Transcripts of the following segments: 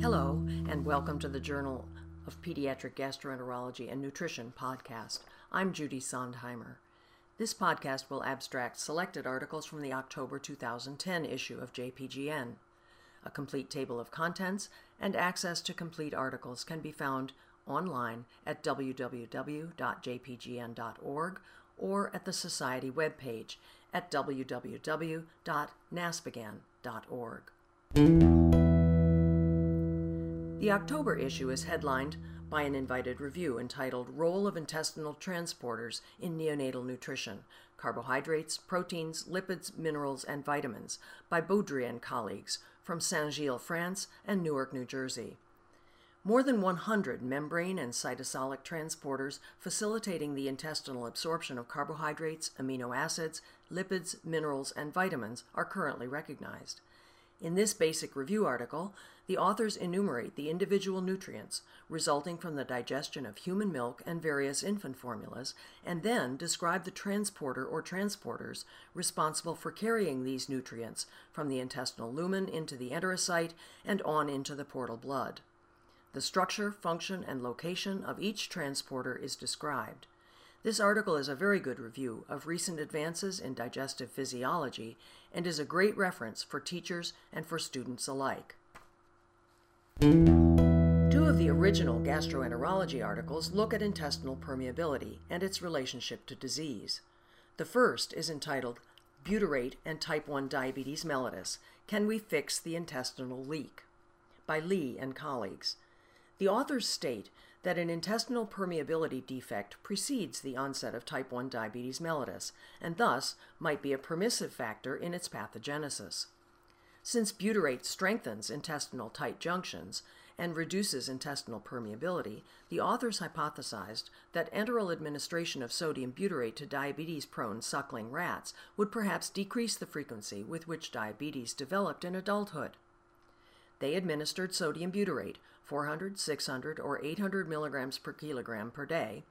Hello, and welcome to the Journal of Pediatric Gastroenterology and Nutrition podcast. I'm Judy Sondheimer. This podcast will abstract selected articles from the October 2010 issue of JPGN. A complete table of contents and access to complete articles can be found online at www.jpgn.org or at the Society webpage at www.naspghan.org. The October issue is headlined by an invited review entitled Role of Intestinal Transporters in Neonatal Nutrition Carbohydrates, Proteins, Lipids, Minerals, and Vitamins by Boudry and colleagues from Saint Gilles, France, and Newark, New Jersey. More than 100 membrane and cytosolic transporters facilitating the intestinal absorption of carbohydrates, amino acids, lipids, minerals, and vitamins are currently recognized. In this basic review article, the authors enumerate the individual nutrients resulting from the digestion of human milk and various infant formulas, and then describe the transporter or transporters responsible for carrying these nutrients from the intestinal lumen into the enterocyte and on into the portal blood. The structure, function, and location of each transporter is described. This article is a very good review of recent advances in digestive physiology and is a great reference for teachers and for students alike. Two of the original gastroenterology articles look at intestinal permeability and its relationship to disease. The first is entitled Butyrate and Type 1 Diabetes Mellitus Can We Fix the Intestinal Leak? by Li and colleagues. The authors state that an intestinal permeability defect precedes the onset of type 1 diabetes mellitus and thus might be a permissive factor in its pathogenesis. Since butyrate strengthens intestinal tight junctions and reduces intestinal permeability, the authors hypothesized that enteral administration of sodium butyrate to diabetes prone suckling rats would perhaps decrease the frequency with which diabetes developed in adulthood. They administered sodium butyrate, 400, 600, or 800 milligrams per kilogram per day,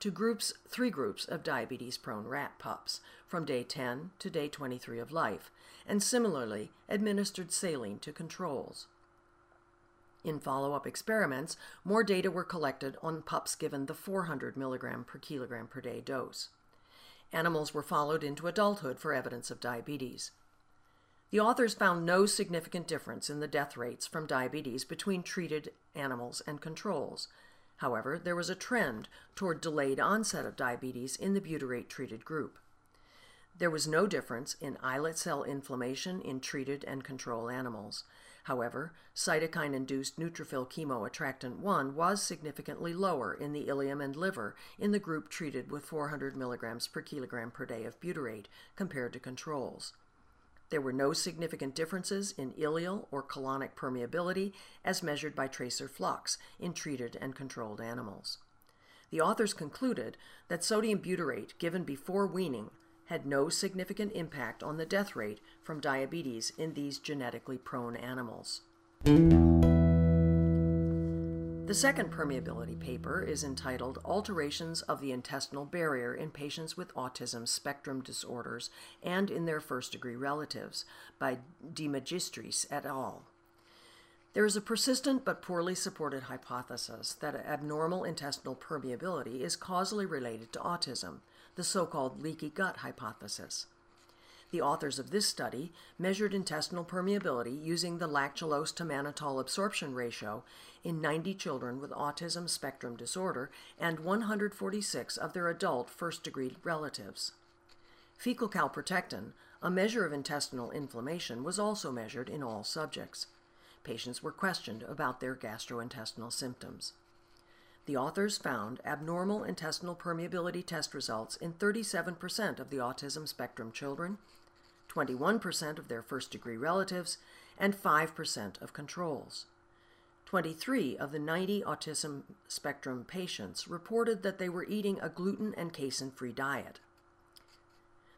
to groups, three groups of diabetes prone rat pups from day 10 to day 23 of life, and similarly administered saline to controls. In follow up experiments, more data were collected on pups given the 400 milligram per kilogram per day dose. Animals were followed into adulthood for evidence of diabetes. The authors found no significant difference in the death rates from diabetes between treated animals and controls. However, there was a trend toward delayed onset of diabetes in the butyrate treated group. There was no difference in islet cell inflammation in treated and control animals. However, cytokine induced neutrophil chemoattractant 1 was significantly lower in the ileum and liver in the group treated with 400 mg per kilogram per day of butyrate compared to controls. There were no significant differences in ileal or colonic permeability as measured by tracer flux in treated and controlled animals. The authors concluded that sodium butyrate given before weaning had no significant impact on the death rate from diabetes in these genetically prone animals. The second permeability paper is entitled Alterations of the Intestinal Barrier in Patients with Autism Spectrum Disorders and in Their First Degree Relatives by De Magistris et al. There is a persistent but poorly supported hypothesis that abnormal intestinal permeability is causally related to autism, the so called leaky gut hypothesis. The authors of this study measured intestinal permeability using the lactulose to mannitol absorption ratio in 90 children with autism spectrum disorder and 146 of their adult first degree relatives. Fecal calprotectin, a measure of intestinal inflammation, was also measured in all subjects. Patients were questioned about their gastrointestinal symptoms. The authors found abnormal intestinal permeability test results in 37% of the autism spectrum children 21% of their first degree relatives, and 5% of controls. 23 of the 90 autism spectrum patients reported that they were eating a gluten and casein free diet.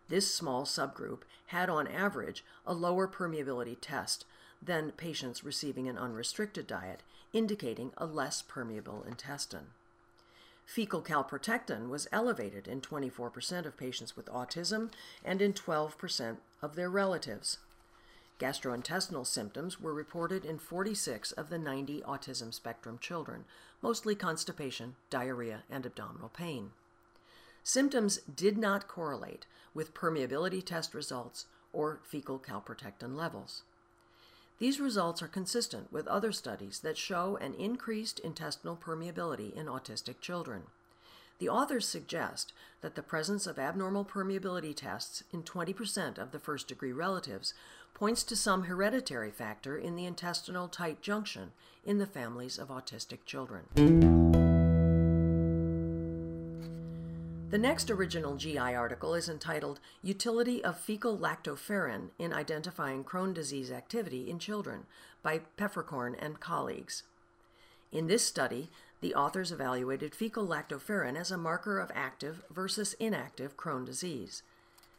This small subgroup had, on average, a lower permeability test than patients receiving an unrestricted diet, indicating a less permeable intestine. Fecal calprotectin was elevated in 24% of patients with autism and in 12% of their relatives. Gastrointestinal symptoms were reported in 46 of the 90 autism spectrum children, mostly constipation, diarrhea, and abdominal pain. Symptoms did not correlate with permeability test results or fecal calprotectin levels. These results are consistent with other studies that show an increased intestinal permeability in autistic children. The authors suggest that the presence of abnormal permeability tests in 20% of the first degree relatives points to some hereditary factor in the intestinal tight junction in the families of autistic children. The next original GI article is entitled Utility of Fecal Lactoferrin in Identifying Crohn Disease Activity in Children by Pfefferkorn and colleagues. In this study, the authors evaluated fecal lactoferrin as a marker of active versus inactive Crohn disease.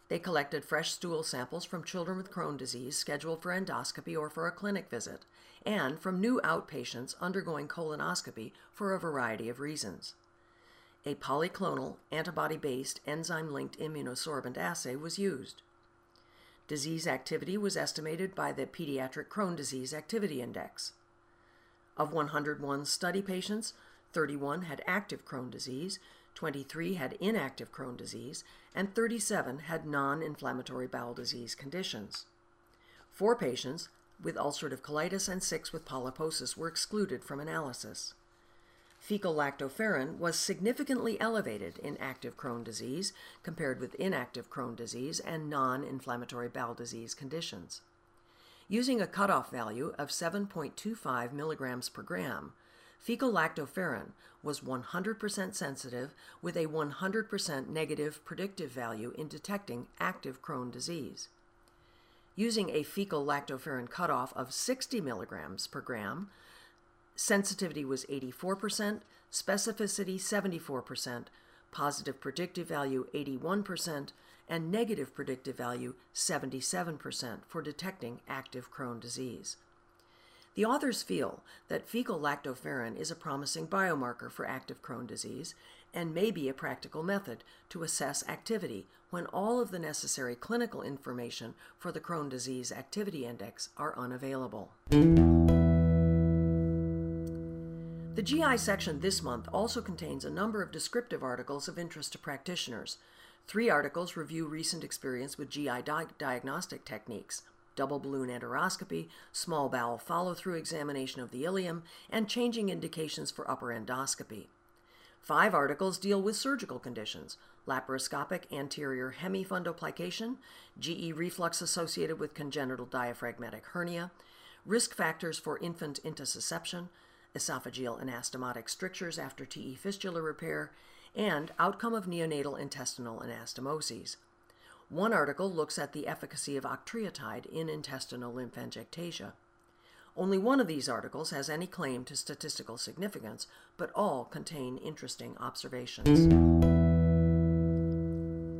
They collected fresh stool samples from children with Crohn disease scheduled for endoscopy or for a clinic visit, and from new outpatients undergoing colonoscopy for a variety of reasons. A polyclonal, antibody based, enzyme linked immunosorbent assay was used. Disease activity was estimated by the Pediatric Crohn Disease Activity Index. Of 101 study patients, 31 had active Crohn disease, 23 had inactive Crohn disease, and 37 had non inflammatory bowel disease conditions. Four patients with ulcerative colitis and six with polyposis were excluded from analysis. Fecal lactoferrin was significantly elevated in active Crohn disease compared with inactive Crohn disease and non inflammatory bowel disease conditions. Using a cutoff value of 7.25 milligrams per gram, Fecal lactoferrin was 100% sensitive with a 100% negative predictive value in detecting active Crohn disease. Using a fecal lactoferrin cutoff of 60 milligrams per gram, sensitivity was 84%, specificity 74%, positive predictive value 81%, and negative predictive value 77% for detecting active Crohn disease. The authors feel that fecal lactoferrin is a promising biomarker for active Crohn disease and may be a practical method to assess activity when all of the necessary clinical information for the Crohn disease activity index are unavailable. The GI section this month also contains a number of descriptive articles of interest to practitioners. Three articles review recent experience with GI di- diagnostic techniques double balloon enteroscopy, small bowel follow through examination of the ileum, and changing indications for upper endoscopy. Five articles deal with surgical conditions laparoscopic anterior hemifundoplication, GE reflux associated with congenital diaphragmatic hernia, risk factors for infant intussusception, esophageal anastomotic strictures after TE fistula repair, and outcome of neonatal intestinal anastomoses. One article looks at the efficacy of octreotide in intestinal lymphangiectasia. Only one of these articles has any claim to statistical significance, but all contain interesting observations.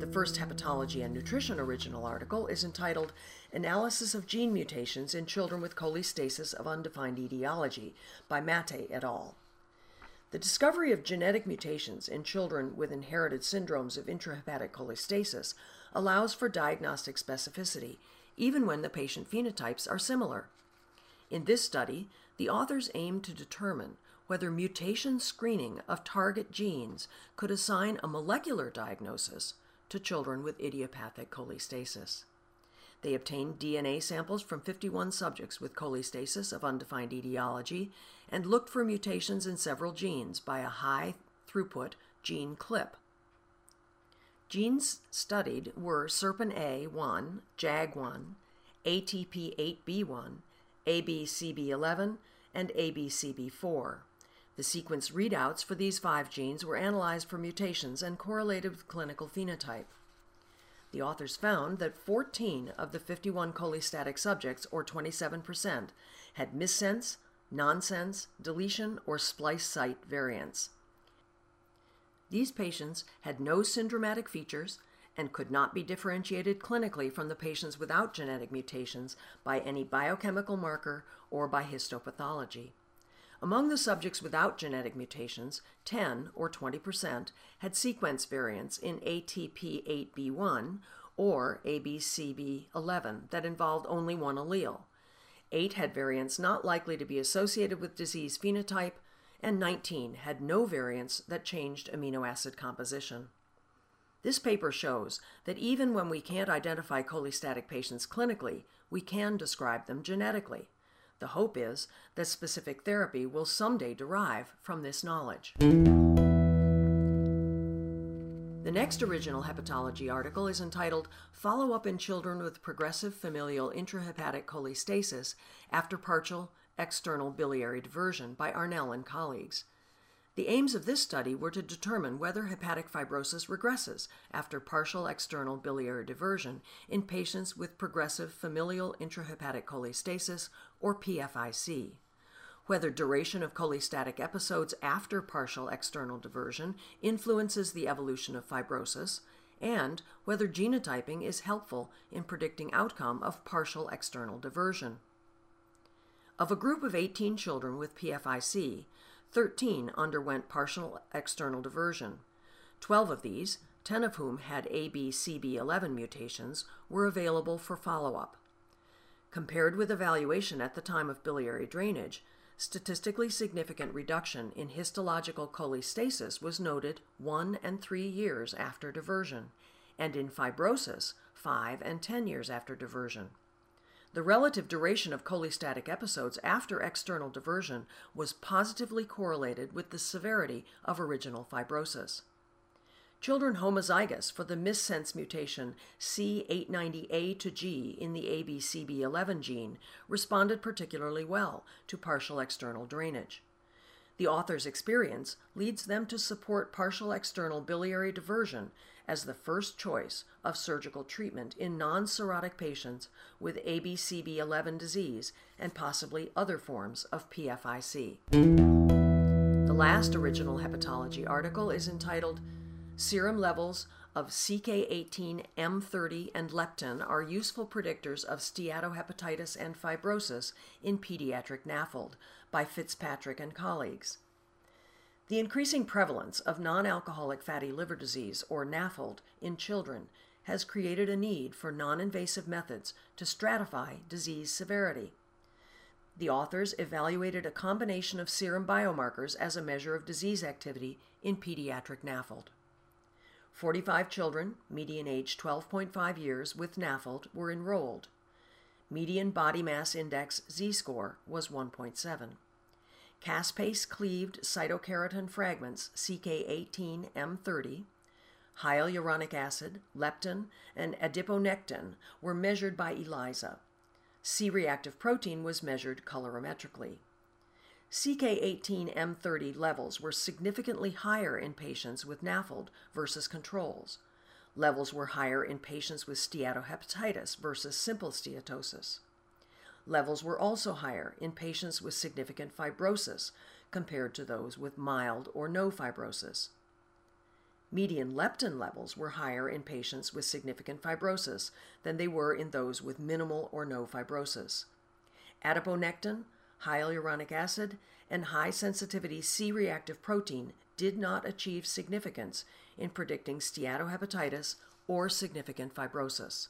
The first Hepatology and Nutrition original article is entitled Analysis of Gene Mutations in Children with Cholestasis of Undefined Etiology by Matte et al. The discovery of genetic mutations in children with inherited syndromes of intrahepatic cholestasis allows for diagnostic specificity, even when the patient phenotypes are similar. In this study, the authors aimed to determine whether mutation screening of target genes could assign a molecular diagnosis to children with idiopathic cholestasis. They obtained DNA samples from 51 subjects with cholestasis of undefined etiology and looked for mutations in several genes by a high throughput gene chip. Genes studied were SERPIN-A1, JAG1, ATP8B1, ABCB11, and ABCB4. The sequence readouts for these five genes were analyzed for mutations and correlated with clinical phenotype. The authors found that 14 of the 51 cholestatic subjects, or 27%, had missense, nonsense, deletion, or splice site variants. These patients had no syndromatic features and could not be differentiated clinically from the patients without genetic mutations by any biochemical marker or by histopathology. Among the subjects without genetic mutations, 10 or 20% had sequence variants in ATP8B1 or ABCB11, that involved only one allele. Eight had variants not likely to be associated with disease phenotype, and 19 had no variants that changed amino acid composition. This paper shows that even when we can't identify cholestatic patients clinically, we can describe them genetically. The hope is that specific therapy will someday derive from this knowledge. The next original hepatology article is entitled Follow Up in Children with Progressive Familial Intrahepatic Cholestasis After Partial External Biliary Diversion by Arnell and colleagues. The aims of this study were to determine whether hepatic fibrosis regresses after partial external biliary diversion in patients with progressive familial intrahepatic cholestasis or PFIC whether duration of cholestatic episodes after partial external diversion influences the evolution of fibrosis, and whether genotyping is helpful in predicting outcome of partial external diversion. Of a group of 18 children with PFIC, 13 underwent partial external diversion. 12 of these, 10 of whom had ABCB11 mutations, were available for follow up. Compared with evaluation at the time of biliary drainage, statistically significant reduction in histological cholestasis was noted one and three years after diversion, and in fibrosis, five and ten years after diversion. The relative duration of cholestatic episodes after external diversion was positively correlated with the severity of original fibrosis. Children homozygous for the missense mutation C890A to G in the ABCB11 gene responded particularly well to partial external drainage. The author's experience leads them to support partial external biliary diversion as the first choice of surgical treatment in non cirrhotic patients with ABCB11 disease and possibly other forms of PFIC. The last original hepatology article is entitled Serum levels of CK18, M30, and leptin are useful predictors of steatohepatitis and fibrosis in pediatric NAFLD by Fitzpatrick and colleagues. The increasing prevalence of non alcoholic fatty liver disease, or NAFLD, in children has created a need for non invasive methods to stratify disease severity. The authors evaluated a combination of serum biomarkers as a measure of disease activity in pediatric NAFLD. 45 children, median age 12.5 years, with NAFLD were enrolled. Median body mass index Z score was 1.7. Caspase cleaved cytokeratin fragments CK18M30, hyaluronic acid, leptin, and adiponectin were measured by ELISA. C reactive protein was measured colorimetrically. CK18M30 levels were significantly higher in patients with NAFLD versus controls. Levels were higher in patients with steatohepatitis versus simple steatosis. Levels were also higher in patients with significant fibrosis compared to those with mild or no fibrosis. Median leptin levels were higher in patients with significant fibrosis than they were in those with minimal or no fibrosis. Adiponectin, hyaluronic acid, and high sensitivity C reactive protein did not achieve significance in predicting steatohepatitis or significant fibrosis.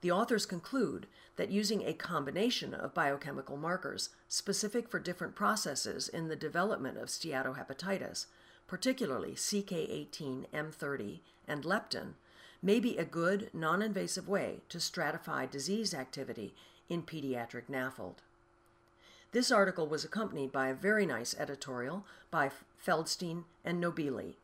The authors conclude that using a combination of biochemical markers specific for different processes in the development of steatohepatitis, particularly CK18M30 and leptin, may be a good non invasive way to stratify disease activity in pediatric NAFLD. This article was accompanied by a very nice editorial by Feldstein and Nobili.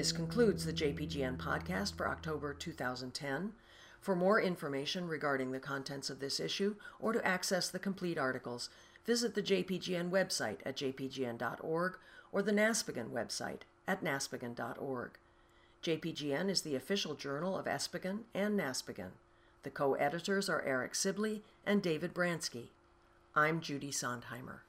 This concludes the JPGN podcast for October 2010. For more information regarding the contents of this issue or to access the complete articles, visit the JPGN website at jpgn.org or the NASPGHAN website at naspghan.org. JPGN is the official journal of ESPGHAN and NASPGHAN. The co editors are Eric Sibley and David Branski. I'm Judy Sondheimer.